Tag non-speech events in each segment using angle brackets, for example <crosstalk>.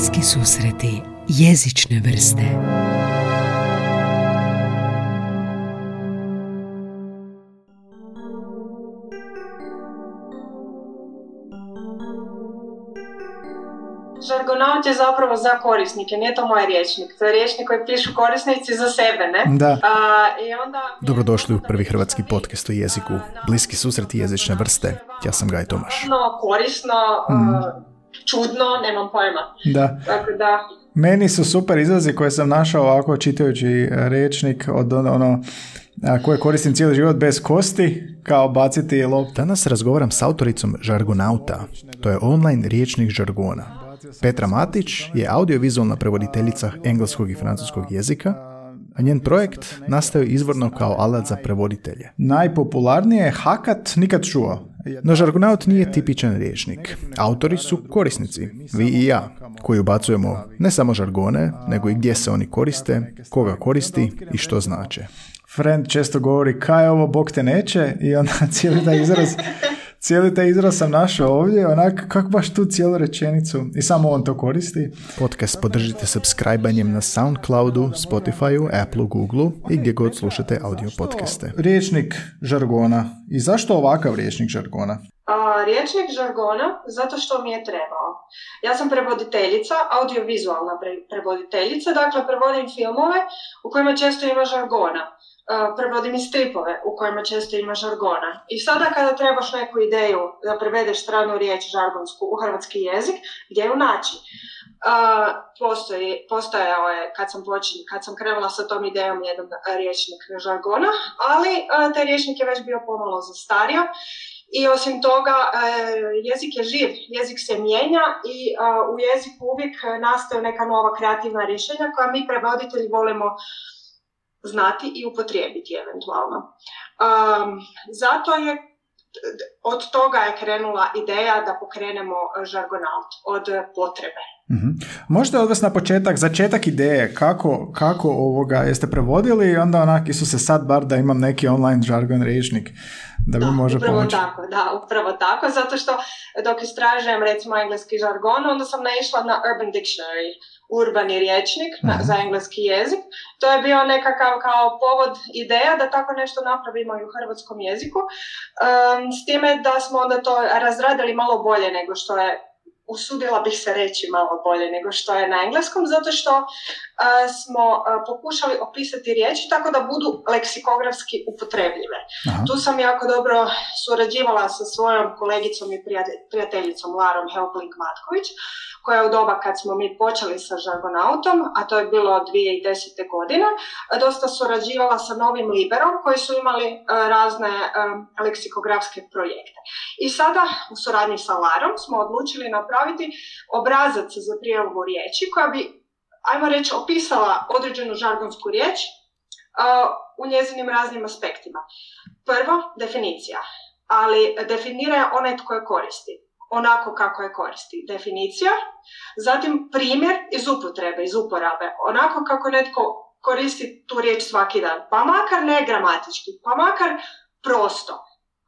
Bliski susreti jezične vrste Žargonaut je zapravo za korisnike, nije to moj rječnik. To je rječnik koji pišu korisnici za sebe, ne? Da. A, i onda... Dobrodošli u prvi hrvatski podcast o jeziku, bliski susreti jezične vrste. Ja sam Gaj Tomaš. No, korisno, uh, čudno, nemam pojma. Da. Tako da, Meni su super izrazi koje sam našao ovako čitajući e, rječnik od ono, ono koje koristim cijeli život bez kosti, kao baciti lop. Danas razgovaram s autoricom Žargonauta. To je online riječnik žargona. Petra Matić je audiovizualna prevoditeljica engleskog i francuskog jezika, a njen projekt nastao je izvorno kao alat za prevoditelje. Najpopularnije je Hakat nikad čuo. No žargonaut nije tipičan riječnik. Autori su korisnici, vi i ja, koji ubacujemo ne samo žargone, nego i gdje se oni koriste, koga koristi i što znače. Friend često govori kaj ovo, Bog te neće i onda <laughs> cijeli taj izraz Cijeli taj izraz sam našao ovdje, onak, kako baš tu cijelu rečenicu i samo on to koristi. Podcast podržite subscribanjem na Soundcloudu, Spotifyu, Appleu, Googleu i gdje god slušate audio podcaste. Riječnik žargona. I zašto ovakav riječnik žargona? a, rječnik žargona zato što mi je trebao. Ja sam prevoditeljica, audiovizualna pre- prevoditeljica, dakle prevodim filmove u kojima često ima žargona. A, prevodim i stripove u kojima često ima žargona. I sada kada trebaš neku ideju da prevedeš stranu riječ žargonsku u hrvatski jezik, gdje ju naći? Uh, postoji, postojao je kad sam počin, kad sam krenula sa tom idejom jedan riječnik žargona, ali uh, taj riječnik je već bio pomalo zastario i osim toga jezik je živ, jezik se mijenja i u jeziku uvijek nastaju neka nova kreativna rješenja koja mi prevoditelji volimo znati i upotrijebiti eventualno. Um, zato je od toga je krenula ideja da pokrenemo žargonaut od potrebe. Mhm. Možete odvesti na početak, začetak ideje, kako, kako ovoga jeste prevodili i onda onak se sad bar da imam neki online žargon rječnik da mi Da, može upravo pomoći. tako, da, upravo tako, zato što dok istražujem recimo engleski žargon, onda sam naišla na Urban Dictionary, urbani rječnik na- Mhm. za engleski jezik. To je bio nekakav kao povod ideja da tako nešto napravimo i u hrvatskom jeziku, Em, s time da smo onda to razradili malo bolje nego što je usudila bih se reći malo bolje nego što je na engleskom, zato što smo pokušali opisati riječi tako da budu leksikografski upotrebljive. Aha. Tu sam jako dobro surađivala sa svojom kolegicom i prijatelj- prijateljicom Larom Helblink Matković, koja je u doba kad smo mi počeli sa žargonautom, a to je bilo 2010. godine, dosta surađivala sa novim Liberom koji su imali razne leksikografske projekte. I sada u suradnji sa Larom smo odlučili napraviti obrazac za prijavu riječi koja bi, ajmo reći, opisala određenu žargonsku riječ e, u njezinim raznim aspektima. Prvo, definicija, ali definira je onaj tko je koristi, onako kako je koristi. Definicija, zatim primjer iz upotrebe, iz uporabe, onako kako netko koristi tu riječ svaki dan, pa makar ne gramatički, pa makar prosto,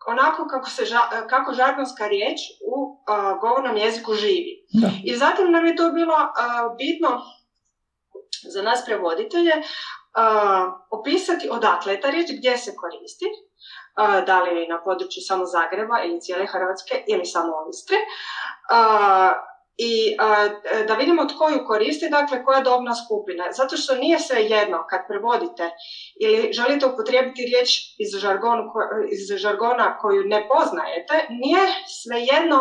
onako kako, se, ža- kako žargonska riječ u a, govornom jeziku živi. Da. I zatim nam je to bilo a, bitno za nas prevoditelje opisati odakle je ta riječ, gdje se koristi, da li na području samo Zagreba ili cijele Hrvatske ili samo u Istri. A, i da vidimo tko ju koristi, dakle koja dobna skupina. Zato što nije sve jedno kad prevodite ili želite upotrijebiti riječ iz, iz žargona koju ne poznajete, nije sve jedno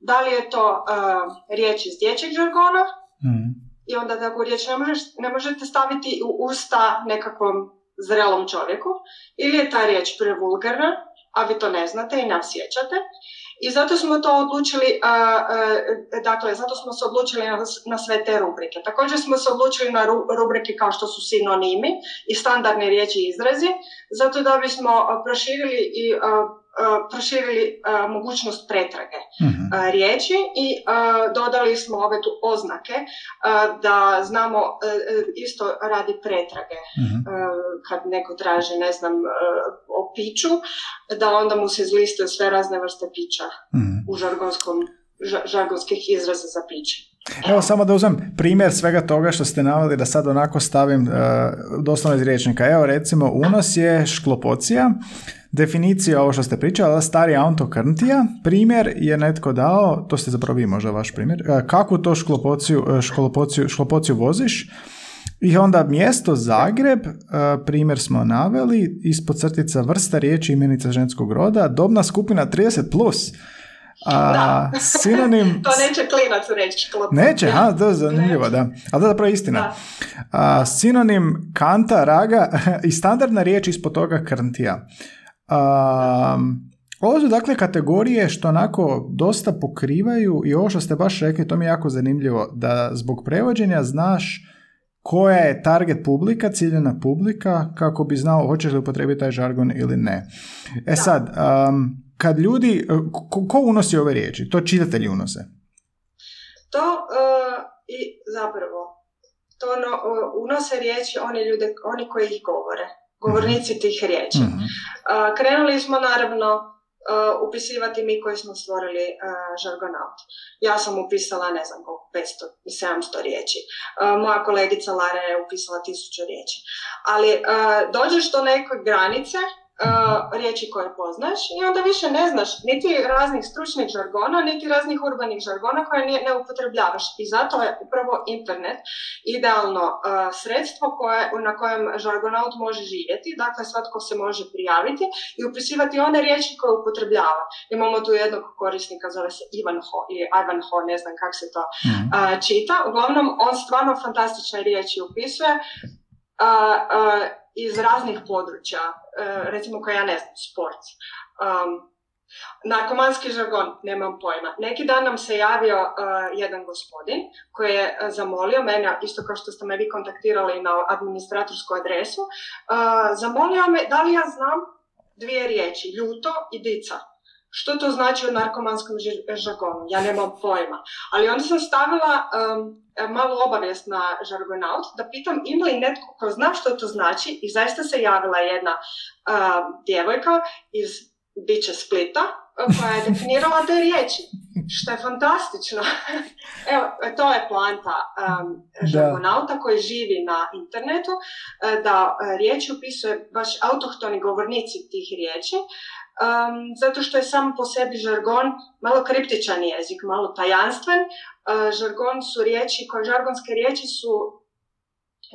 da li je to a, riječ iz dječjeg žargona Mhm. I onda takvu riječ ne, možeš, ne možete staviti u usta nekakvom zrelom čovjeku ili je ta riječ prevulgarna, a vi to ne znate i ne osjećate. I zato smo to odlučili, a, a, dakle, zato smo se odlučili na, na sve te rubrike. Također smo se odlučili na ru- rubrike kao što su sinonimi i standardne riječi i izrazi, zato da bismo proširili i a, proširili mogućnost pretrage a, riječi i dodali smo ove tu oznake da znamo e, e, isto radi pretrage e, kad neko traži ne znam e, o piću da onda mu se izlistaju sve razne vrste pića Mhm. u žargonskom ža- žargonskih izraza za piće. Evo samo da uzmem primjer svega toga što ste naveli da sad onako stavim uh, doslovno iz riječnika. Evo recimo unos je šklopocija, definicija ovo što ste pričali, stari autokrntija, primjer je netko dao, to ste zapravo vi možda vaš primjer, uh, kakvu to šklopociju, uh, šklopociju, šklopociju voziš, i onda mjesto Zagreb, primjer smo naveli, ispod crtica vrsta riječi imenica ženskog roda, dobna skupina 30+. Plus. A, da. sinonim... <laughs> to neće klinac reći. Neće, ha, to je zanimljivo, da. Ali da, zapravo istina. A, sinonim kanta, raga <laughs> i standardna riječ ispod toga krntija. A, ovo su dakle kategorije što onako dosta pokrivaju i ovo što ste baš rekli, to mi je jako zanimljivo, da zbog prevođenja znaš koja je target publika, ciljena publika, kako bi znao hoćeš li upotrebiti taj žargon ili ne. E sad, um, kad ljudi, ko, ko, unosi ove riječi? To čitatelji unose? To uh, i zapravo, to no, uh, unose riječi oni, ljude, oni koji ih govore, govornici mm tih riječi. mm Uh, krenuli smo naravno upisivati mi koji smo stvorili žargonaut. Ja sam upisala, ne znam koliko, 500 700 riječi. Moja kolegica Lara je upisala 1000 riječi. Ali dođeš do neke granice uh, riječi koje poznaš i onda više ne znaš niti raznih stručnih žargona, niti raznih urbanih žargona koje ne, ne upotrebljavaš. I zato je upravo internet idealno uh, sredstvo koje, na kojem žargonaut može živjeti. Dakle, svatko se može prijaviti i upisivati one riječi koje upotrebljava. Imamo tu jednog korisnika, zove se Ivan Ho, ili Ivan Ho, ne znam kako se to mm čita. Uglavnom, on stvarno fantastične riječi upisuje. Uh, iz raznih područja, e, recimo koja ja ne znam, sport. Um, narkomanski žargon, nemam pojma. Neki dan nam se javio uh, jedan gospodin koji je zamolio mene, isto kao što ste me vi kontaktirali na administratorsku adresu, uh, zamolio me da li ja znam dvije riječi, ljuto i dica. Što to znači u narkomanskom žargonu? Ja nemam pojma. Ali onda sam stavila um, malo obavijest na žargonaut da pitam ima li netko ko zna što to znači i zaista se javila jedna um, djevojka iz biće Splita koja je definirala te riječi. Što je fantastično. <laughs> Evo, to je planta um, žargonauta koji živi na internetu, e, da e, riječi upisuje baš autohtoni govornici tih riječi, um, zato što je sam po sebi žargon malo kriptičan jezik, malo tajanstven. Uh, žargon su riječi, koje žargonske riječi su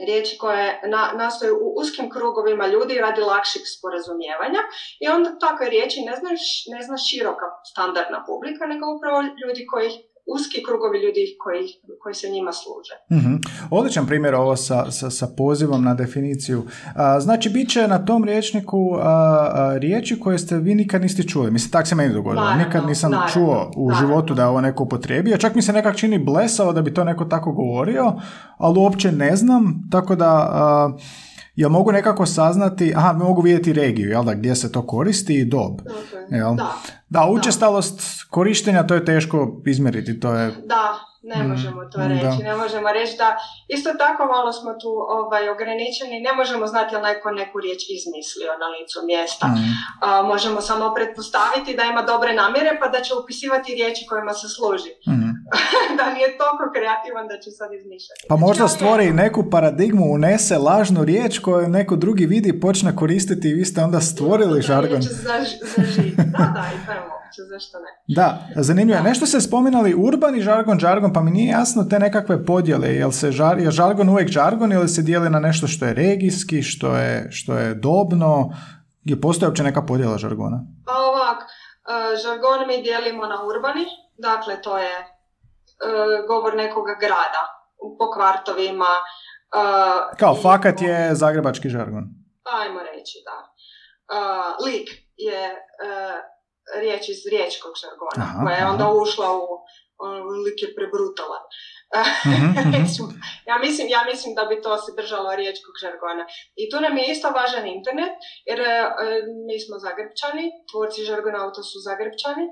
riječi koje na, nastoje u uskim krugovima ljudi radi lakšeg sporazumijevanja i onda takve riječi ne znaš, ne znaš široka standardna publika, nego upravo ljudi koji uski krugovi ljudi koji, koji se njima služe. mm Odličan primjer ovo sa, sa, sa pozivom na definiciju. A, znači, bit će na tom riječniku a, riječi koje ste vi nikad niste čuli. Mislim, tak se meni dogodilo. nikad nisam čuo u životu da je ovo neko upotrijebio. Čak mi se nekak čini blesao da bi to neko tako govorio, ali uopće ne znam, tako da... Jel mogu nekako saznati, aha, mogu vidjeti regiju, jel da, gdje se to koristi i dob. Okay. Jel? Da. Da, učestalost korištenja, to je teško izmjeriti, to je... Da, ne mm, možemo to reći, ne možemo reći da isto tako malo smo tu ovaj, ograničeni, ne možemo znati li neko neku riječ izmislio na licu mjesta. Mm. možemo samo pretpostaviti da ima dobre namjere pa da će upisivati riječi kojima se služi. Mm. <laughs> da nije toliko kreativan da će sad izmišljati. Pa možda znači, stvori neku paradigmu, unese lažnu riječ koju neko drugi vidi i počne koristiti i vi ste onda stvorili žargon. Da, da, i je moguće, zašto ne? Da, zanimljivo je. Nešto ste spominali urbani žargon, žargon, pa mi nije jasno te nekakve podjele. Jel se žar, je žargon uvijek žargon ili se dijeli na nešto što je regijski, što je, što je dobno? Je postoje uopće neka podjela žargona? Pa ovak, e, žargon mi dijelimo na urbani, dakle to je govor nekoga grada po kvartovima. Uh, Kao fakat je zagrebački žargon. Ajmo reći, da. Uh, lik je uh, riječ iz riječkog žargona, aha, koja je onda ušla u lik je prebrutalan. <laughs> mm ja, mislim, ja mislim da bi to se držalo riječkog žargona. I tu nam je isto važan internet, jer mi smo zagrebčani, tvorci žargona auto su zagrebčani,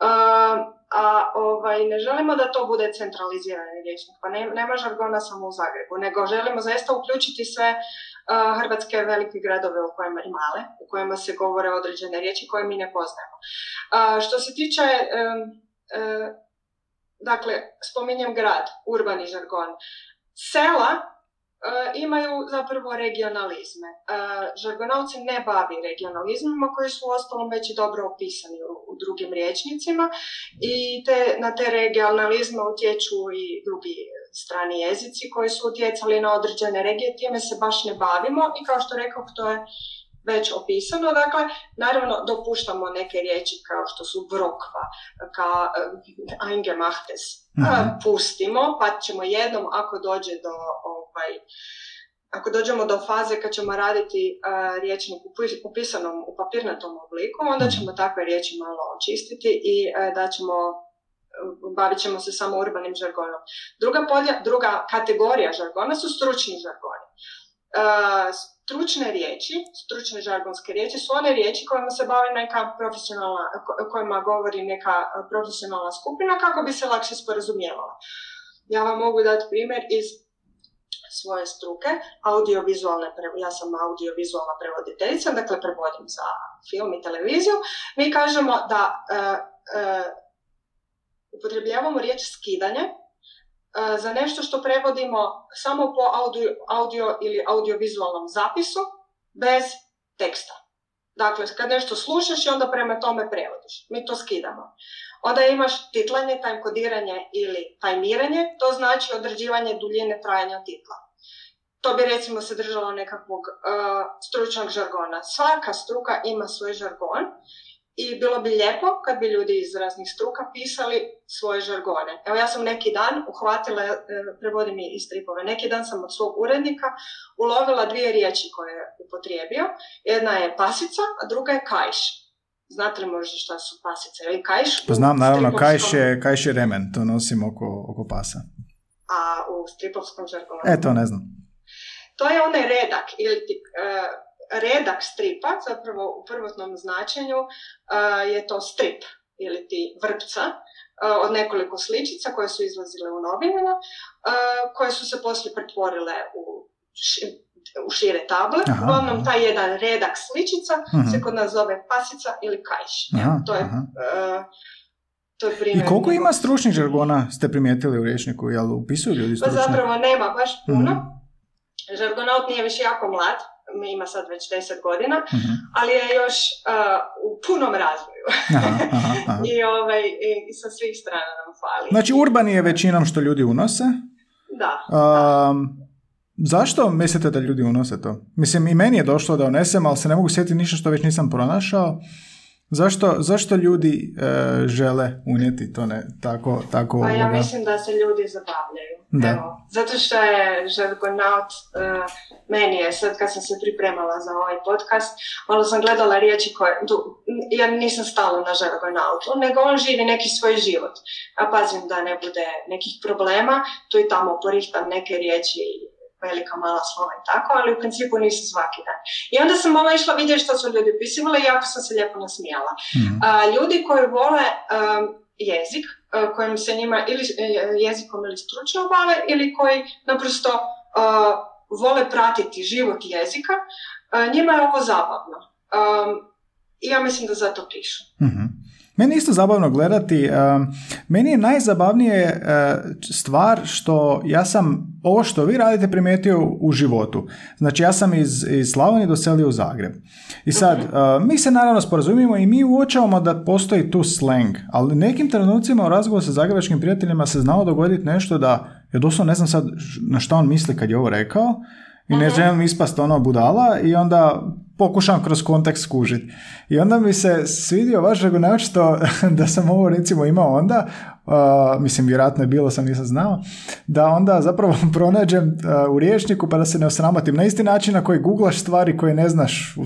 a ovaj, ne želimo da to bude centralizirani rječnik, pa ne, nema žargona samo u Zagrebu, nego želimo zaista uključiti sve uh, hrvatske velike gradove u kojima i male, u kojima se govore određene riječi koje mi ne poznajemo. Uh, što se tiče uh, dakle, spominjem grad, urbani žargon. Sela imaju zapravo regionalizme. E, žargonauci ne bavi regionalizmima koji su ostalom već i dobro opisani u, drugim riječnicima i te, na te regionalizme utječu i drugi strani jezici koji su utjecali na određene regije, time se baš ne bavimo i kao što rekao, to je već opisano. Dakle, naravno dopuštamo neke riječi kao što su brokva, kao uh, eingemachtes. mm Pustimo, pa ćemo jednom ako dođe do ovaj, ako dođemo do faze kad ćemo raditi uh, riječnik u pisanom, u papirnatom obliku, onda mhm. ćemo takve riječi malo očistiti i uh, da ćemo bavit ćemo se samo urbanim žargonom. Druga, polja, druga kategorija žargona su stručni žargoni. Stručne riječi, stručne žargonske riječi su one riječi kojima se bavi neka profesionalna, kojima govori neka profesionalna skupina kako bi se lakše sporazumijevala. Ja vam mogu dati primjer iz svoje struke, audiovizualne, ja sam audiovizualna prevoditeljica, dakle prevodim za film i televiziju. Mi kažemo da uh, upotrebljavamo riječ skidanje za nešto što prevodimo samo po audio, audio ili audiovizualnom zapisu bez teksta. Dakle, kad nešto slušaš i onda prema tome prevodiš. Mi to skidamo. Onda imaš titlanje, time kodiranje ili tajmiranje, to znači određivanje duljine trajanja titla. To bi recimo se držalo nekakvog uh, stručnog žargona. Svaka struka ima svoj žargon i bilo bi lijepo kad bi ljudi iz raznih struka pisali svoje žargone. Evo ja sam neki dan uhvatila, e, prevodim mi iz stripove, neki dan sam od svog urednika ulovila dvije riječi koje je upotrijebio. Jedna je pasica, a druga je kajš. Znate li možda šta su pasice ili kajš? Pa znam, naravno, kajš je, kajš je remen, to nosim oko, oko pasa. A u stripovskom žargonu? E, to ne znam. To je onaj redak ili ti, uh, redak stripa, zapravo u prvotnom značenju je to strip ili ti vrpca od nekoliko sličica koje su izlazile u novinama, koje su se poslije pretvorile u, u šire table. Uglavnom, taj jedan redak sličica se mhm. kod nas zove pasica ili kajš. to je... To je I koliko ima stručnih žargona ste primijetili u rječniku? Jel upisuju ljudi stručni? Pa zapravo nema baš puno. mm Žargonaut nije više jako mlad, ima sad već deset godina, mhm. ali je još uh, u punom razvoju. <laughs> I, ovaj, i, sa svih strana nam fali. Znači, urbani je većinom što ljudi unose. Da. zašto mislite da ljudi unose to? Mislim, i meni je došlo da unesem, ali se ne mogu sjetiti ništa što već nisam pronašao. Zašto, zašto ljudi e, žele unijeti to ne tako, tako Pa ja mislim da se ljudi zabavljaju. Da. Evo, zato što je žargonaut, uh, meni je sad kad sam se pripremala za ovaj podcast, malo sam gledala riječi koje, ja nisam stala na žargonautu, nego on živi neki svoj život. A pazim da ne bude nekih problema, tu i tamo porihtam neke riječi velika, mala slova i tako, ali u principu nisu svaki dan. I onda sam malo išla vidjeti što su ljudi opisivali i jako sam se lijepo nasmijala. Mm. ljudi koji vole um, jezik, uh, kojim se njima ili e, jezikom ili stručno bave, ili koji naprosto uh, vole pratiti život jezika, uh, njima je ovo zabavno. Um, I ja mislim da zato pišu. mm meni je isto zabavno gledati. Meni je najzabavnije e, stvar što ja sam ovo što vi radite primijetio u životu. Znači ja sam iz, iz Slavonije doselio u Zagreb. I sad, e, mi se naravno sporazumijemo i mi uočavamo da postoji tu slang, ali nekim trenucima u razgovoru sa zagrebačkim prijateljima se znalo dogoditi nešto da, ja doslovno ne znam sad na što on misli kad je ovo rekao, i ne želim ispast ono budala i onda pokušam kroz kontekst skužiti. I onda mi se svidio vaš što <laughs> da sam ovo recimo imao onda, uh, mislim vjerojatno je bilo, sam nisam znao, da onda zapravo <laughs> pronađem uh, u riječniku pa da se ne osramotim na isti način na koji googlaš stvari koje ne znaš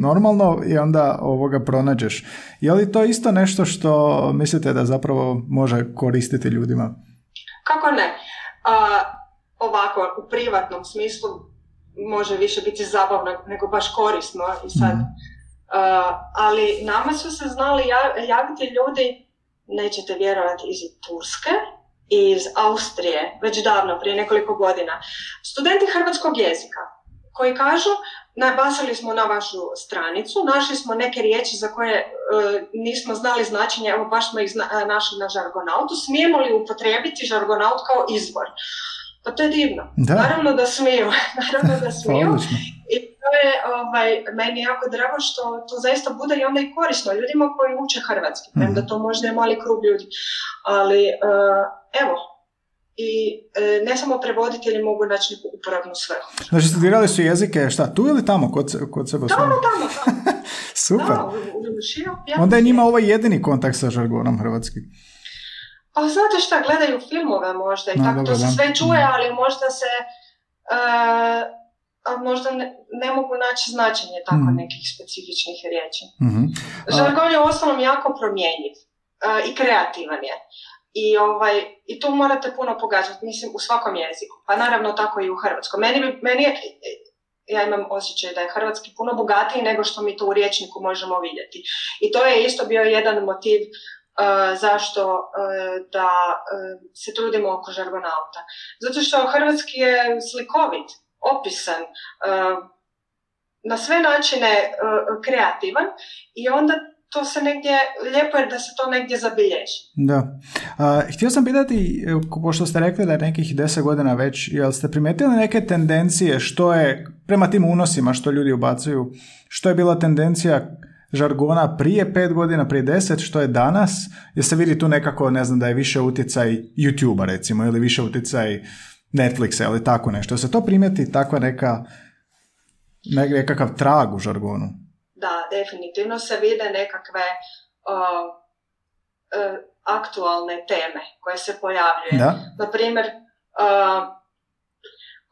normalno i onda ovoga pronađeš. Je li to isto nešto što mislite da zapravo može koristiti ljudima? Kako ne? Ovako u privatnom smislu može više biti zabavno nego baš korisno i sad. Mhm. ali nama su se znali javiti ljudi, nećete vjerovati, iz Turske i iz Austrije, već davno, prije nekoliko godina. Studenti hrvatskog jezika koji kažu nabasali smo na vašu stranicu, našli smo neke riječi za koje e, nismo znali značenje, evo baš smo ih našli na žargonautu, smijemo li upotrijebiti žargonaut kao izvor? Pa to je divno. Naravno da smiju, <laughs> naravno da <laughs> smiju. I to je ovaj, meni jako drago što to zaista bude i onda i korisno ljudima koji uče hrvatski. mm da to možda je mali krug ljudi. Ali uh, evo, i e, ne samo prevoditelji mogu naći neku uporabnu svrhu. Znači studirali su jezike šta, tu ili tamo kod, kod sebe? Tamo, tamo, tamo. <laughs> Super. Da, u, u, Onda je njima ovaj jedini kontakt sa žargonom hrvatski. Pa znate šta, gledaju filmove možda i tako, to se sve čuje, mm. ali možda se, uh, a možda ne, mogu naći značenje tako mm. nekih specifičnih riječi. Mm-hmm. Žargon je u ostalom jako promjenjiv uh, i kreativan je. I, ovaj, I tu morate puno pogađati, mislim, u svakom jeziku. Pa naravno tako i u hrvatskom. Meni, meni je, ja imam osjećaj da je hrvatski puno bogatiji nego što mi to u riječniku možemo vidjeti. I to je isto bio jedan motiv zašto uh, da uh, se trudimo oko žargonauta. Zato što hrvatski je slikovit, opisan, na sve načine kreativan i onda to se negdje, lijepo je da se to negdje zabilježi. Da. htio sam pitati, pošto ste rekli da je nekih deset godina već, jel ste primetili neke tendencije što je, prema tim unosima što ljudi ubacuju, što je bila tendencija žargona prije pet godina, prije deset, što je danas, jer se vidi tu nekako, ne znam, da je više utjecaj YouTube-a recimo, ili više utjecaj Netflixa ili tako nešto. Se to primijeti takva neka, nekakav trag u žargonu? Da, definitivno se vide nekakve uh, aktualne teme koje se pojavljuje. Da? Na primjer, uh,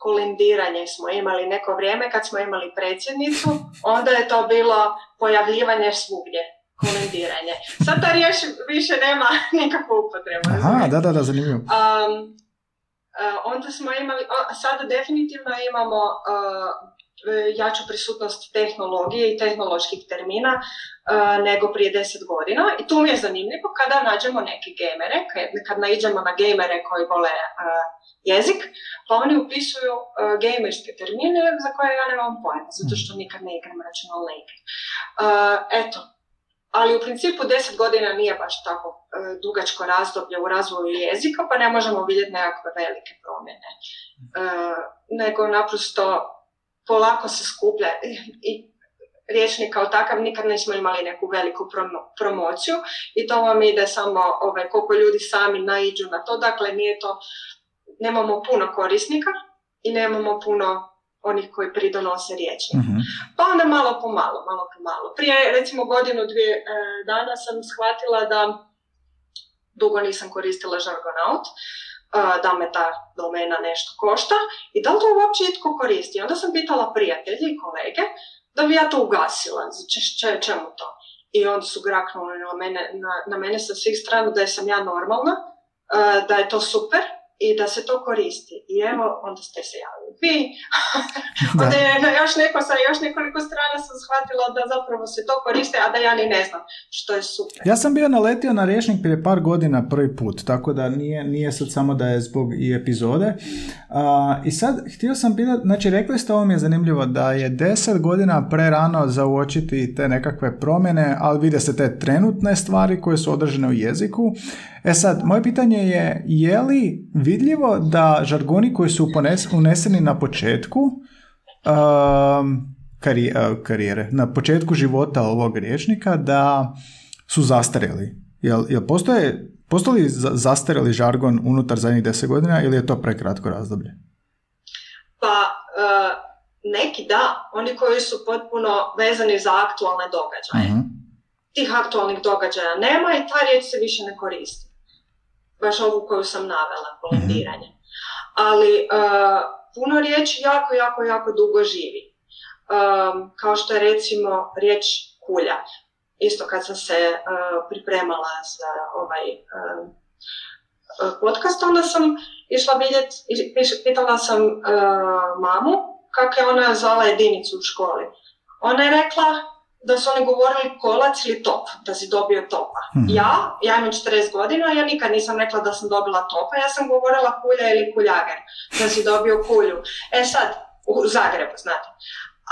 kolindiranje smo imali neko vrijeme kad smo imali predsjednicu, onda je to bilo pojavljivanje svugdje, kolindiranje. Sad ta riječ više nema <laughs> nikakvu upotrebu. Aha, da, da, da, zanimljivo. Um, uh, onda smo imali, sada definitivno imamo uh, jaču prisutnost tehnologije i tehnoloških termina uh, nego prije deset godina. I tu mi je zanimljivo kada nađemo neke gamere, kad naiđemo na gamere koji vole jezik, pa oni upisuju gamerske termine za koje ja nemam pojma, zato što nikad ne igram računalne igre. Eto, ali u principu deset godina nije baš tako dugačko razdoblje u razvoju jezika, pa ne možemo vidjeti nekakve velike promjene. Nego naprosto polako se skuplja i riječnik kao takav nikad nismo imali neku veliku promociju i to vam ide samo ovaj, koliko ljudi sami naiđu na to, dakle nije to nemamo puno korisnika i nemamo puno onih koji pridonose riječi. mm Pa onda malo po malo, malo po malo. Prije recimo godinu, dvije e, dana sam shvatila da dugo nisam koristila Žargonaut, da me ta domena nešto košta i da li to uopće itko koristi. Onda sam pitala prijatelji i kolege da bi ja to ugasila, znači čemu to? I onda su graknuli na mene, na, na mene sa svih strana da sam ja normalna, e, da je to super, i da se to koristi. I evo, onda ste se javili vi. <laughs> onda je na još neko sa još nekoliko strana sam shvatila da zapravo se to koriste, a da ja ni ne znam, što je super. Ja sam bio naletio na rječnik prije par godina prvi put, tako da nije, nije sad samo da je zbog i epizode. I sad, htio sam pitati, znači rekli ste ovo mi je zanimljivo, da je deset godina prerano za uočiti te nekakve promjene, ali vide se te trenutne stvari koje su održene u jeziku. E sad, moje pitanje je, je li vidljivo da žargoni koji su uneseni na početku um, karijere, na početku života ovog riječnika, da su zastarjeli? Jel, jel postoje, postoji li zastarjeli žargon unutar zadnjih deset godina ili je to prekratko razdoblje? Pa, uh, neki da, oni koji su potpuno vezani za aktualne događaje. uh Tih aktualnih događaja nema i ta riječ se više ne koristi baš ovu koju sam navela, kolendiranje. Mhm. Ali uh, puno riječi jako, jako, jako dugo živi. Um, kao što je recimo riječ kulja. Isto kad sam se uh, pripremala za ovaj uh, podcast, onda sam išla vidjeti, pitala sam mamu kako je ona zvala jedinicu u školi. Ona je rekla da su oni govorili kolac ili top, da si dobio topa. Hmm. Ja, ja imam 40 godina, ja nikad nisam rekla da sam dobila topa, ja sam govorila kulja ili kuljager, da si dobio kulju. E sad, u Zagrebu, znate.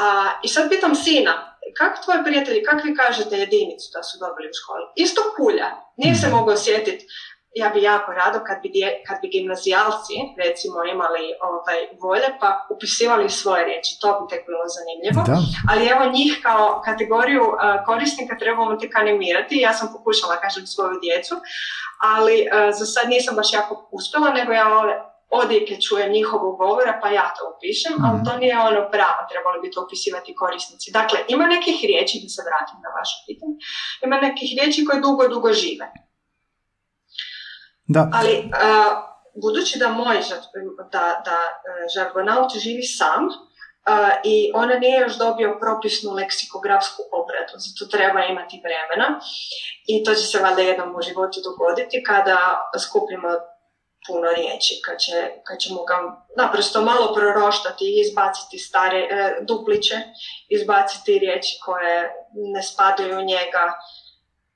A, I sad pitam sina, kako tvoji prijatelji, kako vi kažete jedinicu da su dobili u školi? Isto kulja. Nije se mhm. mogao osjetiti ja bi jako rado kad bi, kad bi gimnazijalci recimo imali ovaj, volje pa upisivali svoje riječi, to bi tek bilo zanimljivo. Ali evo njih kao kategoriju uh, korisnika trebamo tek animirati. Ja sam pokušala, kažem, svoju djecu, ali uh, za sad nisam baš jako uspjela, nego ja ove odjeke čujem njihovog govora, pa ja to upišem, ali mhm. to nije ono pravo, trebali bi to upisivati korisnici. Dakle, ima nekih riječi, da se vratim na vaše pitanje, ima nekih riječi koje dugo, dugo žive. Da. Ali budući da moj da, da e, žargonaut živi sam i on nije još dobio propisnu leksikografsku obradu, zato treba imati vremena i to će se valjda jednom u životu dogoditi kada skupimo puno riječi, kad, će, kad ćemo ga naprosto malo proroštati i izbaciti stare e, dupliće, izbaciti riječi koje ne spadaju u njega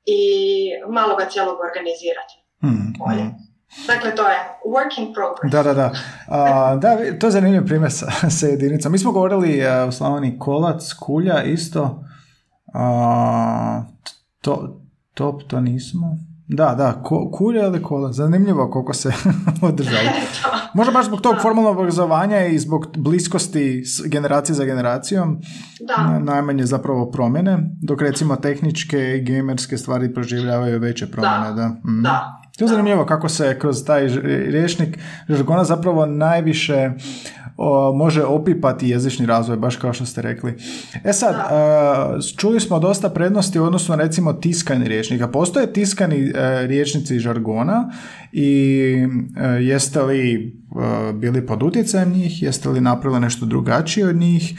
i malo ga cijelog organizirati. Mm, bolje. Mm. Dakle, to je work in progress. Da, da, da. da, to je zanimljiv primjer sa, <laughs> sa jedinicom. Mi smo govorili uh, u Slavoniji kolac, kulja, isto. Uh, to, top, to nismo. Da, da, ko, kulja ili kola. Zanimljivo koliko se <laughs> održalo. <laughs> Možda baš zbog tog formalnog obrazovanja i zbog bliskosti generacije za generacijom. Da. Najmanje zapravo promjene, dok recimo tehničke i gamerske stvari proživljavaju veće promjene. Da, da. Mm. da. To je zanimljivo kako se kroz taj rječnik žargona zapravo najviše može opipati jezični razvoj, baš kao što ste rekli. E sad, čuli smo dosta prednosti u odnosu na recimo tiskani rječnik. A postoje tiskani uh, rječnici žargona i e, jeste li e, bili pod utjecajem njih, jeste li napravili nešto drugačije od njih,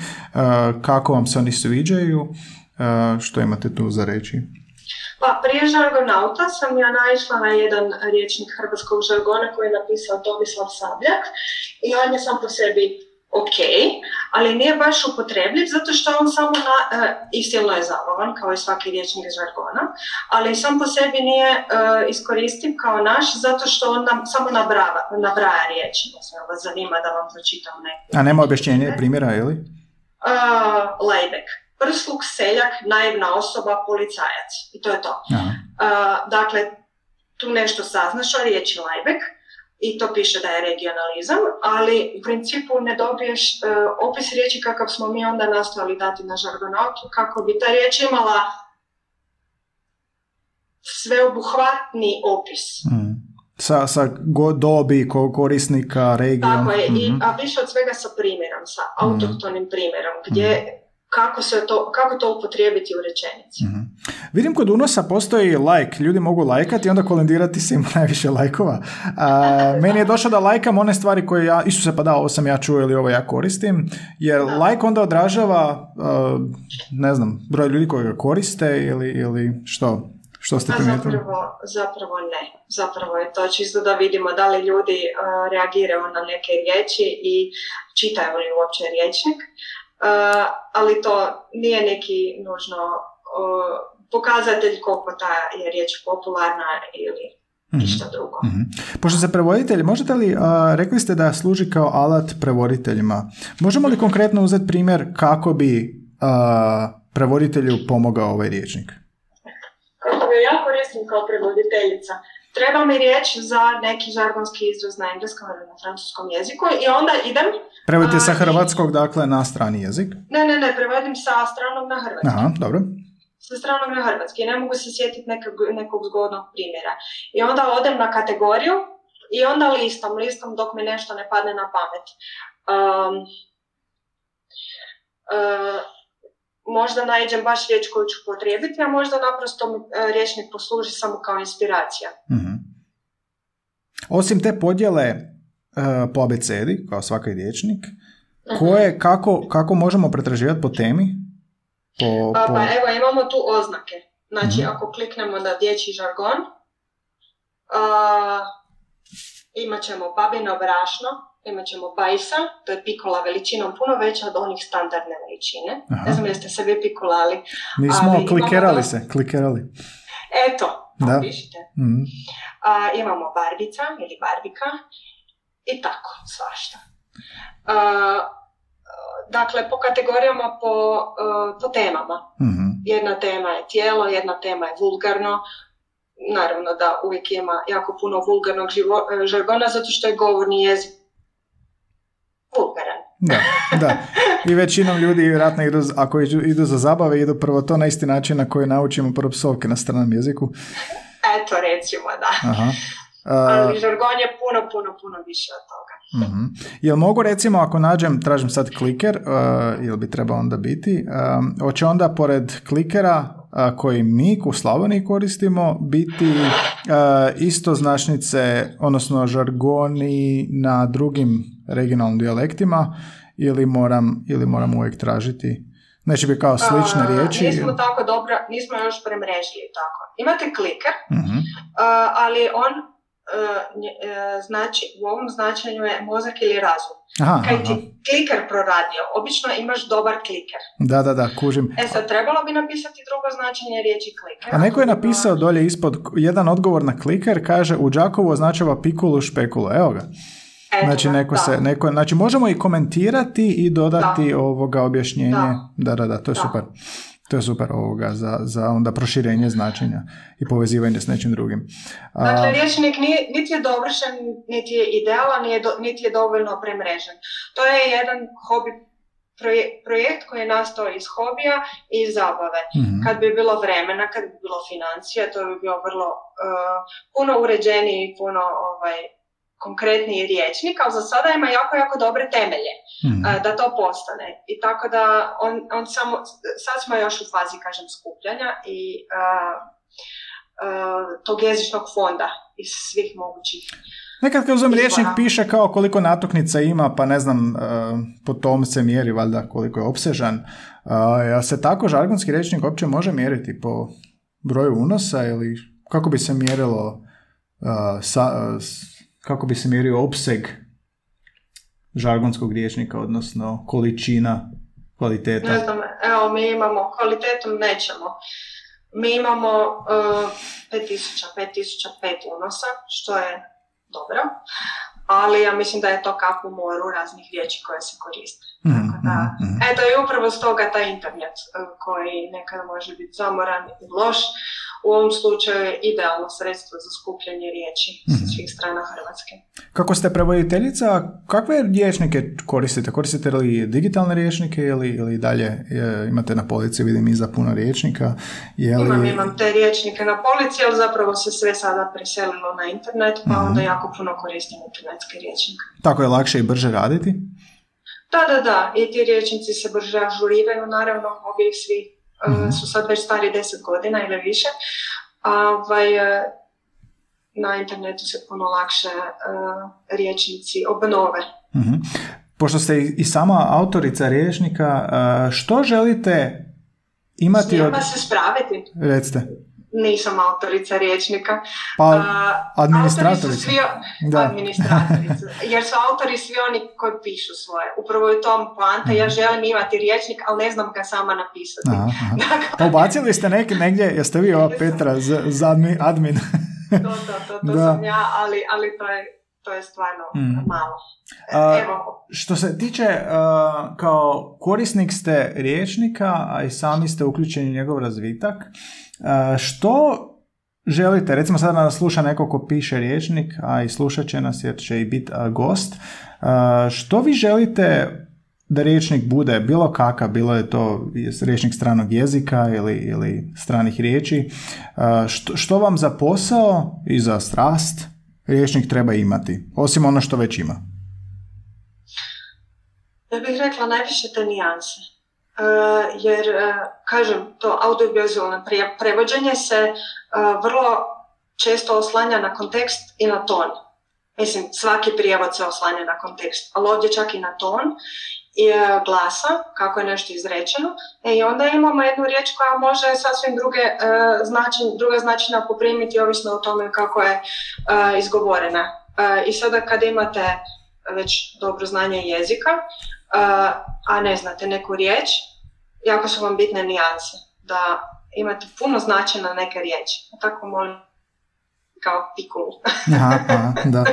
kako vam se oni sviđaju, što imate tu za reći? Pa prije žargonauta sam ja naišla na jedan riječnik hrvatskog žargona koji je napisao Tomislav Sabljak i on je sam po sebi ok, ali nije baš upotrebljiv zato što on samo na, uh, je zabavan kao i svaki riječnik žargona, ali sam po sebi nije uh, iskoristiv kao naš zato što on nam samo nabrava, nabraja riječi. Mislim, vas zanima da vam pročitam neke. A nema objašnjenja primjera, ili? Uh, Lajbek prsluk, seljak, naivna osoba, policajac. I to je to. Uh, dakle, tu nešto saznaš o riječi Lajbek i to piše da je regionalizam, ali u principu ne dobiješ uh, opis riječi kakav smo mi onda nastojali dati na žargonautu, kako bi ta riječ imala sveobuhvatni opis. Mm. Sa, sa dobi korisnika, regijom. Tako je, I, mhm. a više od svega sa primjerom, sa mm autohtonim primjerom, gdje mm kako, se to, kako to upotrijebiti u rečenici. mm Vidim kod unosa postoji like, ljudi mogu lajkati i onda kolendirati se ima <laughs> najviše lajkova. A, meni je došlo da lajkam one stvari koje ja, se pa da, ovo sam ja čuo ili ovo ja koristim, jer da. like onda odražava, ne znam, broj ljudi koji ga koriste ili, ili što? Što ste primijetili? Zapravo, zapravo ne. Zapravo je to čisto da vidimo da li ljudi uh, reagiraju na neke riječi i čitaju li uopće riječnik ali to nije neki nužno pokazatelj koliko ta je riječ popularna ili mm ništa drugo. mm Pošto se prevoditelj, možete li, rekli ste da služi kao alat prevoditeljima, možemo li konkretno uzeti primjer kako bi prevoditelju pomogao ovaj riječnik? Kako bi ja koristim kao prevoditeljica? Treba mi riječ za neki žargonski izraz na engleskom ili na francuskom jeziku i onda idem... Prevodite sa hrvatskog, dakle, na strani jezik? Ne, ne, ne, prevodim sa stranog na hrvatski. Aha, dobro. Sa stranog na hrvatski. Ne mogu se sjetiti nekog, nekog zgodnog primjera. I onda odem na kategoriju i onda listom, listom dok mi nešto ne padne na pamet. Um, uh, možda najđem baš riječ koju ću potrebiti, a možda naprosto mi e, riječnik posluži samo kao inspiracija. mm Osim te podjele uh, po abecedi, kao svaki riječnik, uh koje, kako, kako možemo pretraživati po temi? Po, pa, po... Pa evo, imamo tu oznake. Znači, mhm. ako kliknemo na dječji žargon, uh, imat ćemo babino brašno, imat ćemo bajsa, to je pikola veličinom puno veća od onih standardne veličine. Aha. Ne znam jeste se vi pikolali. Nismo ali klikerali se, klikerali. Eto, da. pišite. Mm. A, imamo barbica ili barbika i tako, svašta. A, dakle, po kategorijama, po, uh, po temama. Mhm. Jedna tema je tijelo, jedna tema je vulgarno. Naravno da uvijek ima jako puno vulgarnog živo, e, žargona zato što je govorni jezik vulgaran. Da, da. I većinom ljudi vjerojatno idu, ako idu, za zabave, idu prvo to na isti način na koji naučimo prvo psovke na stranom jeziku. Eto, recimo, da. Aha. Ali žargon je puno, puno, puno više od toga. Uh, Jel mogu recimo ako nađem, tražim sad kliker, uh, jel bi trebao onda biti, um, hoće onda pored klikera uh, koji mi u Slavoniji koristimo biti isto značnice, odnosno žargoni na drugim regionalnim dijalektima ili moram, ili moram uvijek tražiti Neće biti kao slične A, riječi. Nismo tako dobro, nismo još premrežili tako. Imate kliker, Mhm. uh, ali on znači, u ovom značenju je mozak ili razum. Aha, Kad aha. ti kliker proradio, obično imaš dobar kliker. Da, da, da, kužim. E sad, trebalo bi napisati drugo značenje riječi kliker. A neko je napisao dolje ispod, jedan odgovor na kliker kaže u Đakovu označava pikulu špekulu. Evo ga. Eto Znači, neko da. se, neko, znači možemo i komentirati i dodati Da. ovoga objašnjenje. Da, Da. da, da, to je Da. super. To je super ovoga za, za onda proširenje značenja i povezivanje s nečim drugim. A, Dakle, rječnik nije, niti je dovršen, niti je idealan, nije do- niti je dovoljno premrežen. To je jedan hobi proje- projekt koji je nastao iz hobija i iz zabave. mhm. Kad bi bilo vremena, kad bi bilo financija, to bi bio vrlo uh, puno uređeniji, puno ovaj, konkretniji riječnik, ali za sada ima jako, jako dobre temelje Mhm. uh, da to postane. I tako da on, on samo, sad smo još u fazi, kažem, skupljanja i uh, uh, tog jezičnog fonda iz svih mogućih. Nekad kad uzmem Izvora. riječnik piše kao koliko natuknica ima, pa ne znam, po tom se mjeri valjda koliko je opsežan. A, Jel se tako žargonski riječnik uopće može mjeriti po broju unosa ili kako bi se mjerilo a, sa, a, kako bi se mjerio opseg žargonskog riječnika, odnosno količina, kvaliteta? Ne znam, evo mi imamo, kvalitetom nećemo. Mi imamo uh, 5000, 5005 unosa, što je dobro, ali ja mislim da je to kap u moru raznih riječi koje se koriste. Mhm, Tako da, mhm, mhm. eto i upravo stoga taj internet uh, koji nekada može biti zamoran i loš, u ovom slučaju je idealno sredstvo za skupljanje riječi Mhm. sa svih strana Hrvatske. Kako ste prevoditeljica, kakve riječnike koristite? Koristite li digitalne riječnike ili, ili dalje e, imate na polici, vidim iza puno riječnika? Je li... Imam, imam te riječnike na polici, ali zapravo se sve sada preselilo na internet, pa Mhm. onda jako puno koristim internetske riječnike. Tako je lakše i brže raditi? Da, da, da, i ti riječnici se brže ažuriraju, naravno, ovi svi Mhm. su sad već stari 10 godina ili više. Ovaj, e, na internetu se puno lakše e, riječnici obnove. Mhm. Pošto ste i sama autorica riječnika, e, što želite imati od... Se spraviti? Recite. Nisam autorica riječnika. Pa, A, administratorica. svi, Da. administratorica. Jer su autori svi oni koji pišu svoje. Upravo je u tom poanta. Ja želim imati riječnik, ali ne znam ga sama napisati. Aha, aha. <laughs> Dakle, Pa ubacili ste neki negdje, jeste vi ova Petra za, za admin? to, to, to, to <laughs> Da. sam ja, ali, ali to, je, to je stvarno Mm. malo. A, Evo, Što se tiče, uh, kao korisnik ste riječnika, a i sami ste uključeni u njegov razvitak, što želite, recimo sada nas sluša neko ko piše riječnik, a i slušat će nas jer će i biti uh, gost, uh, što vi želite da riječnik bude bilo kakav, bilo je to riječnik stranog jezika ili, ili stranih riječi, što, što vam za posao i za strast riječnik treba imati, osim ono što već ima? ja bih rekla najviše te nijanse. E, jer, e, kažem, to audiovizualno pre- prevođenje se e, vrlo često oslanja na kontekst i na ton. Mislim, svaki prijevod se oslanja na kontekst, ali ovdje čak i na ton i glasa, kako je nešto izrečeno. E, I onda imamo jednu riječ koja može sasvim druge, e, značenj, druga značenja poprimiti ovisno o tome kako je e, izgovorena. I sada kad imate već dobro znanje jezika, a ne znate neku riječ, jako su vam bitne nijanse. Da imate puno značenja neke riječi. Tako molim kao pikul. <laughs> aha, da.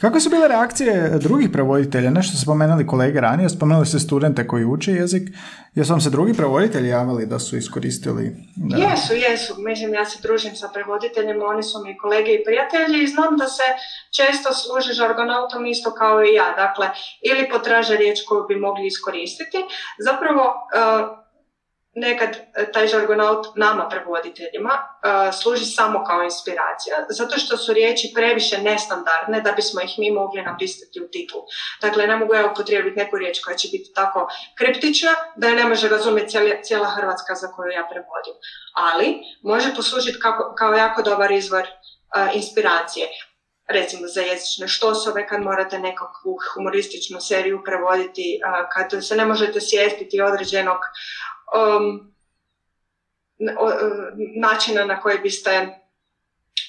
Kako su bile reakcije drugih prevoditelja? Nešto su spomenuli kolege ranije, spomenuli ste studente koji uče jezik. Jesu vam se drugi prevoditelji javili da su iskoristili? Da... Jesu, jesu. Mislim, ja se družim sa prevoditeljima, oni su mi kolege i prijatelji i znam da se često služe žargonautom isto kao i ja. Dakle, ili potraže riječ koju bi mogli iskoristiti. Zapravo, uh, nekad e, taj žargonaut nama prevoditeljima uh, služi samo kao inspiracija, zato što su riječi previše nestandardne da bismo ih mi mogli napisati u titlu. Dakle, ne mogu ja upotrijebiti neku riječ koja će biti tako kriptična da je ne može razumjeti cijela, Hrvatska za koju ja prevodim. Ali može poslužiti kao, kao jako dobar izvor uh, inspiracije recimo za jezične štosove, kad morate nekakvu humorističnu seriju prevoditi, kad se ne možete sjestiti određenog um, načina na koji biste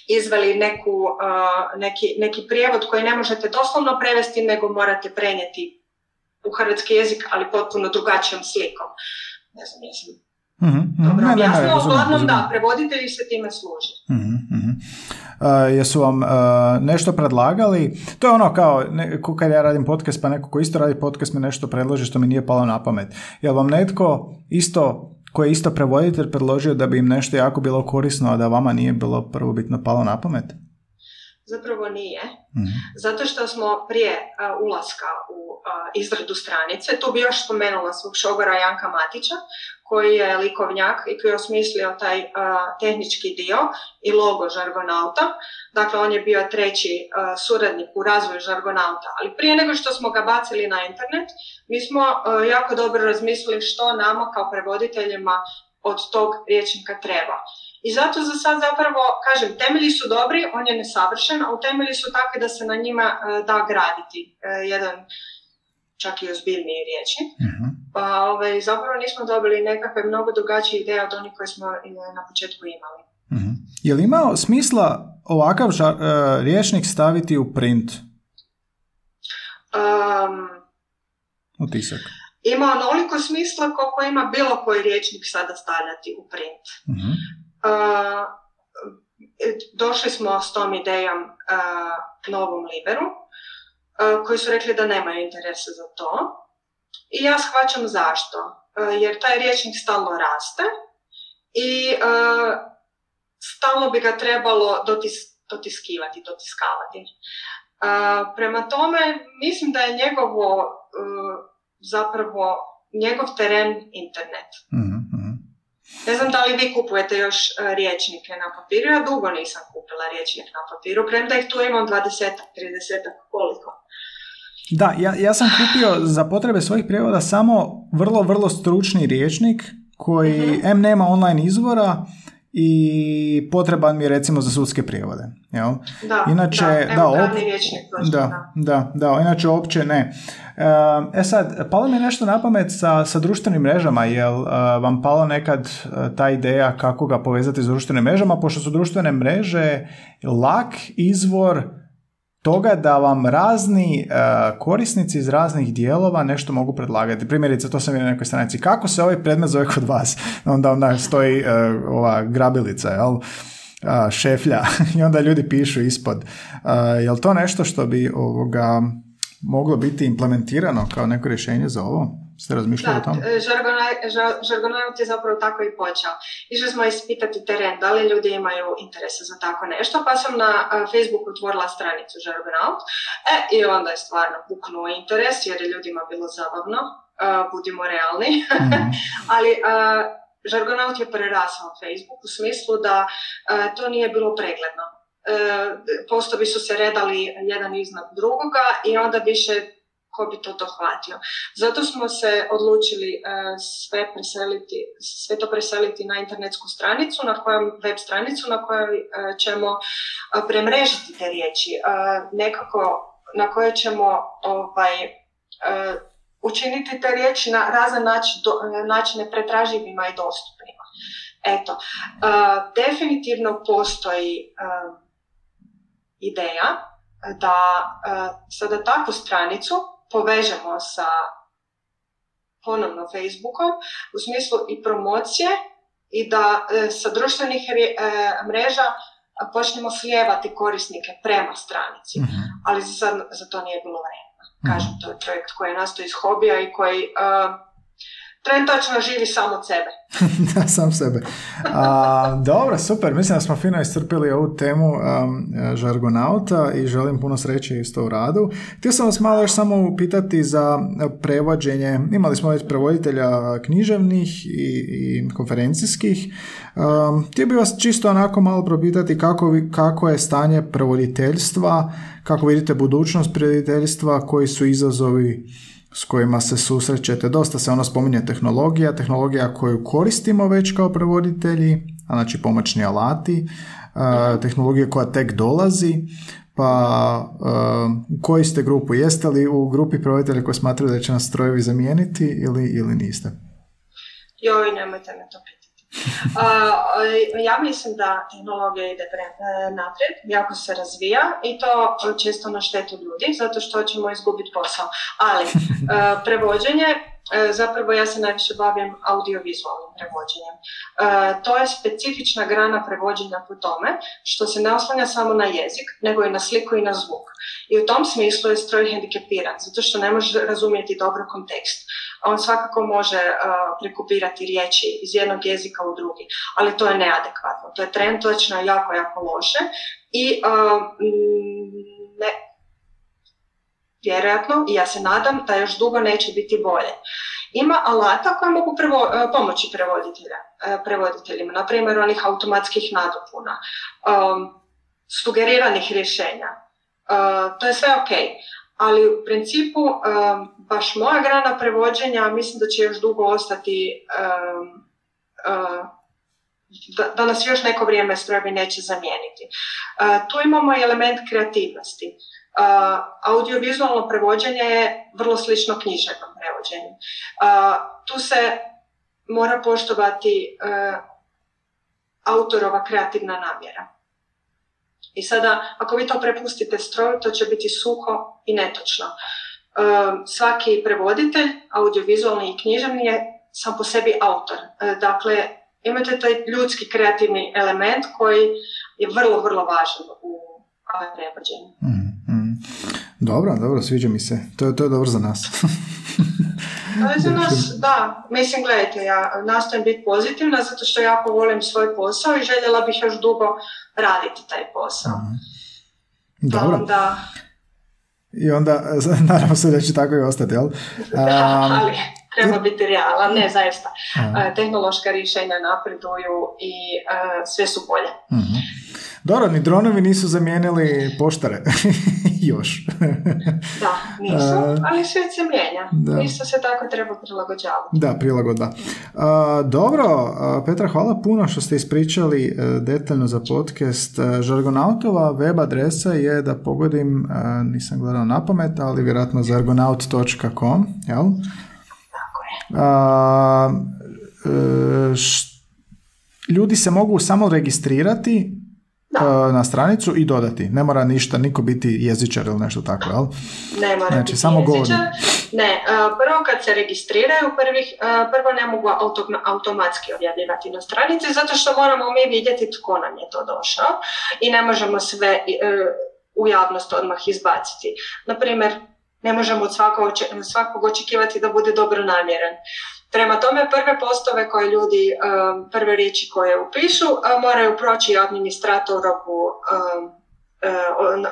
izveli neku, uh, neki, neki prijevod koji ne možete doslovno prevesti, nego morate prenijeti u hrvatski jezik, ali potpuno drugačijom slikom. Ne znam, jesam mm-hmm. dobro ne, ne, ne, uglavnom da, prevoditelji se time služe. Mm-hmm. Uh, jesu vam uh, nešto predlagali? To je ono kao, ne, kad ja radim podcast, pa neko ko isto radi podcast mi nešto predloži što mi nije palo na pamet. Jel vam netko isto koji je isto prevoditelj predložio da bi im nešto jako bilo korisno, a da vama nije bilo prvobitno palo na pamet? Zapravo nije. mm Zato što smo prije uh, ulaska u uh, izradu stranice, tu bi još spomenula svog šogora Janka Matića, koji je likovnjak i koji je osmislio taj uh, tehnički dio i logo Žargonauta. Dakle, on je bio treći uh, suradnik u razvoju Žargonauta. Ali prije nego što smo ga bacili na internet, mi smo uh, jako dobro razmislili što nama kao prevoditeljima od tog riječnika treba. I zato za sad zapravo, kažem, temelji su dobri, on je nesavršen, a u temelji su takvi da se na njima da graditi jedan čak i ozbiljniji riječi. uh Pa ovaj, zapravo nismo dobili nekakve mnogo drugačije ideje od onih koje smo na početku imali. uh Je li imao smisla ovakav žar, uh, riječnik staviti u print? Um, u tisak. Ima onoliko smisla koliko ima bilo koji riječnik sada stavljati u print. uh Uh, došli smo s tom idejom uh, novom Liberu, koji su rekli da nemaju interesa za to. I ja shvaćam zašto. Jer taj riječnik stalno raste i stalno bi ga trebalo dotis, dotiskivati, dotiskavati. Prema tome, mislim da je njegovo zapravo njegov teren internet. mm Ne znam da li vi kupujete još riječnike na papiru, ja dugo nisam kupila riječnik na papiru, premda ih tu imam 20 30 koliko. Da, ja, ja sam kupio za potrebe svojih prijevoda samo vrlo, vrlo stručni riječnik koji mm M nema online izvora i potreban mi je recimo za sudske prijevode. Jel? Da, inače, da, da, op... rječnik, da, da, da, inače uopće ne. E sad, palo mi je nešto na pamet sa, sa društvenim mrežama, jel e, vam palo nekad e, ta ideja kako ga povezati s društvenim mrežama, pošto su društvene mreže lak izvor toga da vam razni uh, korisnici iz raznih dijelova nešto mogu predlagati. Primjerice, to sam vidio na nekoj stranici. Kako se ovaj predmet zove kod vas? <laughs> Onda onda stoji uh, ova grabilica, jel? Uh, šeflja <laughs> i onda ljudi pišu ispod. Jel to nešto što bi ovoga moglo biti implementirano kao neko rješenje za ovo? Ste razmišljali o tom? E, Žargonaut je zapravo tako i počeo. Išli smo ispitati teren, da li ljudi imaju interese za tako nešto, pa sam na e, Facebooku otvorila stranicu Žargonaut e, i onda je stvarno puknuo interes jer je ljudima bilo zabavno, uh, budimo realni, mm <laughs> ali uh, Žargonaut je prerasao Facebook u smislu da to nije bilo pregledno. Postovi su se redali jedan iznad drugoga i onda više ko bi to dohvatio. Zato smo se odlučili e, sve preseliti, sve to preseliti na internetsku stranicu, na kojom, web stranicu na kojoj e, ćemo e, premrežiti te riječi, nekako na kojoj ćemo ovaj, učiniti te riječi na razne način, načine pretraživima i dostupnima. Eto, definitivno postoji ideja da sada takvu stranicu povežemo sa ponovno Facebookom u smislu i promocije i da e, sa društvenih e, mreža počnemo slijevati korisnike prema stranici, mhm. ali za, za to nije bilo vremena. Kažem, to je projekt koji je nastao iz hobija i koji trenutačno živi samo od sebe. <laughs> da, sam sebe. A, dobro, super. Mislim da smo fino iscrpili ovu temu um, žargonauta i želim puno sreće isto u radu. Htio sam vas malo još samo pitati za prevođenje. Imali smo već prevoditelja književnih i, i konferencijskih. Um, htio bih vas čisto onako malo propitati kako, kako je stanje prevoditeljstva, kako vidite budućnost prevoditeljstva, koji su izazovi s kojima se susrećete. Dosta se ono spominje tehnologija, tehnologija koju koristimo već kao prevoditelji, a znači pomoćni alati, tehnologija koja tek dolazi, pa u kojoj ste grupu? Jeste li u grupi prevoditelja koji smatraju da će nas strojevi zamijeniti ili, ili niste? Joj, nemojte me to <laughs> ja mislim da tehnologija ide e, naprijed, jako se razvija i to često na štetu ljudi, zato što ćemo izgubiti posao. Ali e, <laughs> prevođenje, e, zapravo ja se najviše bavim audiovizualnim prevođenjem. To je specifična grana prevođenja po tome što se ne oslanja samo na jezik, nego i na sliku i na zvuk. I u tom smislu je stroj hendikepiran, zato što ne može razumjeti dobro kontekst on svakako može uh, prekopirati riječi iz jednog jezika u drugi, ali to je neadekvatno. To je trenutačno jako, jako loše i uh, ne, vjerojatno ja se nadam da još dugo neće biti bolje. Ima alata koje mogu prvo, uh, pomoći prevoditeljima, na primjer onih automatskih nadopuna, um, sugeriranih rješenja. to je sve ok, ali u principu baš moja grana prevođenja mislim da će još dugo ostati da, nas još neko vrijeme strojevi neće zamijeniti. Uh, tu imamo i element kreativnosti. Uh, audiovizualno prevođenje je vrlo slično književnom prevođenju. Tu se mora poštovati autorova kreativna namjera. I sada, ako vi to prepustite stroju, to će biti suho i netočno. E, svaki prevoditelj, audiovizualni i književni je sam po sebi autor. E, dakle, imate taj ljudski kreativni element koji je vrlo, vrlo važan u prevođenju. Mm, mm. Dobro, dobro, sviđa mi se. To je, to dobro za nas. <laughs> za nas, da. Mislim, gledajte, ja nastojim biti pozitivna zato što jako volim svoj posao i željela bih još dugo raditi taj posao. Mhm. Dobro. Onda... I onda, <laughs> naravno se da će tako i ostati, jel? Da, <laughs> ali treba biti realan, ne zaista. Tehnološka rješenja napreduju i sve su bolje. Mhm. Dobro, ni dronovi nisu zamijenili poštare. <laughs> Još. <laughs> da, nisu, ali sve se mijenja. Da. Isto se tako treba prilagođavati. Da, prilagodba. dobro, Petra, hvala puno što ste ispričali e, detaljno za podcast. E, Žargonautova web adresa je, da pogodim, e, nisam gledao na pamet, ali vjerojatno zargonaut.com, jel? Tako je. ljudi se mogu samo registrirati da. na stranicu i dodati. Ne mora ništa, niko biti jezičar ili nešto tako, jel? Ne mora znači, biti samo jezičar. Ne, prvo kad se registriraju, prvih, prvo ne mogu automatski objavljivati na stranici, zato što moramo mi vidjeti tko nam je to došao i ne možemo sve e, u javnost odmah izbaciti. Naprimjer, ne možemo od svakog, svakog očekivati da bude dobro namjeren. Prema tome, prve postove koje ljudi, um, prve riječi koje upišu, uh, moraju proći administratorovu uh,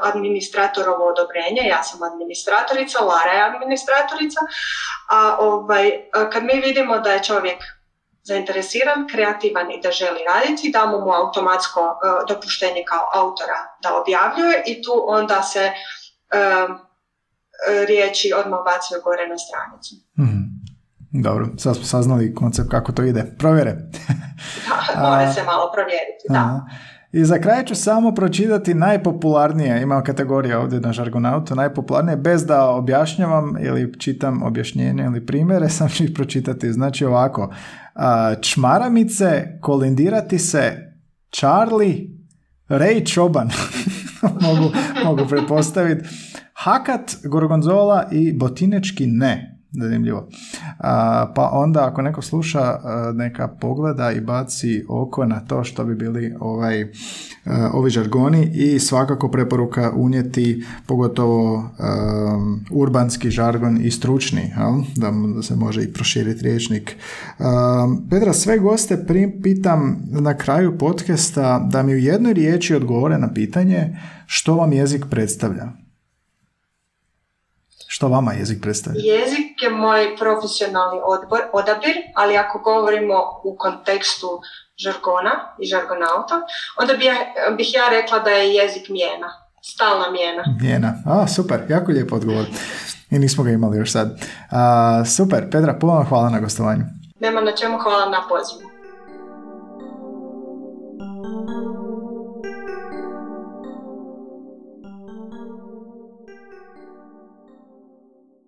administratorovo odobrenje, ja sam administratorica, Lara je administratorica, a ovaj, kad mi vidimo da je čovjek zainteresiran, kreativan i da želi raditi, damo mu automatsko dopuštenje kao autora da objavljuje i tu onda se riječi odmah bacaju gore na stranicu. mm dobro, sad smo saznali koncept kako to ide. Provjere. <laughs> Mora se malo provjeriti, da. I za kraj ću samo pročitati najpopularnije, imam kategorija ovdje na žargonautu, najpopularnije, bez da objašnjavam ili čitam objašnjenje ili primjere, <laughs> sam ću ih pročitati. Znači ovako, čmaramice, kolindirati se, Charlie, Ray Čoban, <laughs> mogu, mogu pretpostaviti, Hakat, Gorgonzola i Botinečki ne zanimljivo. A, pa onda ako neko sluša, neka pogleda i baci oko na to što bi bili ovaj ovi žargoni i svakako preporuka unijeti pogotovo urbanski žargon i stručni, da, da se može i proširiti riječnik. Petra, sve goste pitam na kraju podcasta da mi u jednoj riječi odgovore na pitanje što vam jezik predstavlja. Što vama jezik predstavlja? Jezik je moj profesionalni odbor, odabir, ali ako govorimo u kontekstu žargona i žargonauta, onda bih ja, bih ja rekla da je jezik mijena, stalna mijena. Mijena, a super, jako lijepo odgovor. I nismo ga imali još sad. A, super, Petra, puno hvala na gostovanju. Nema na čemu, hvala na pozivu.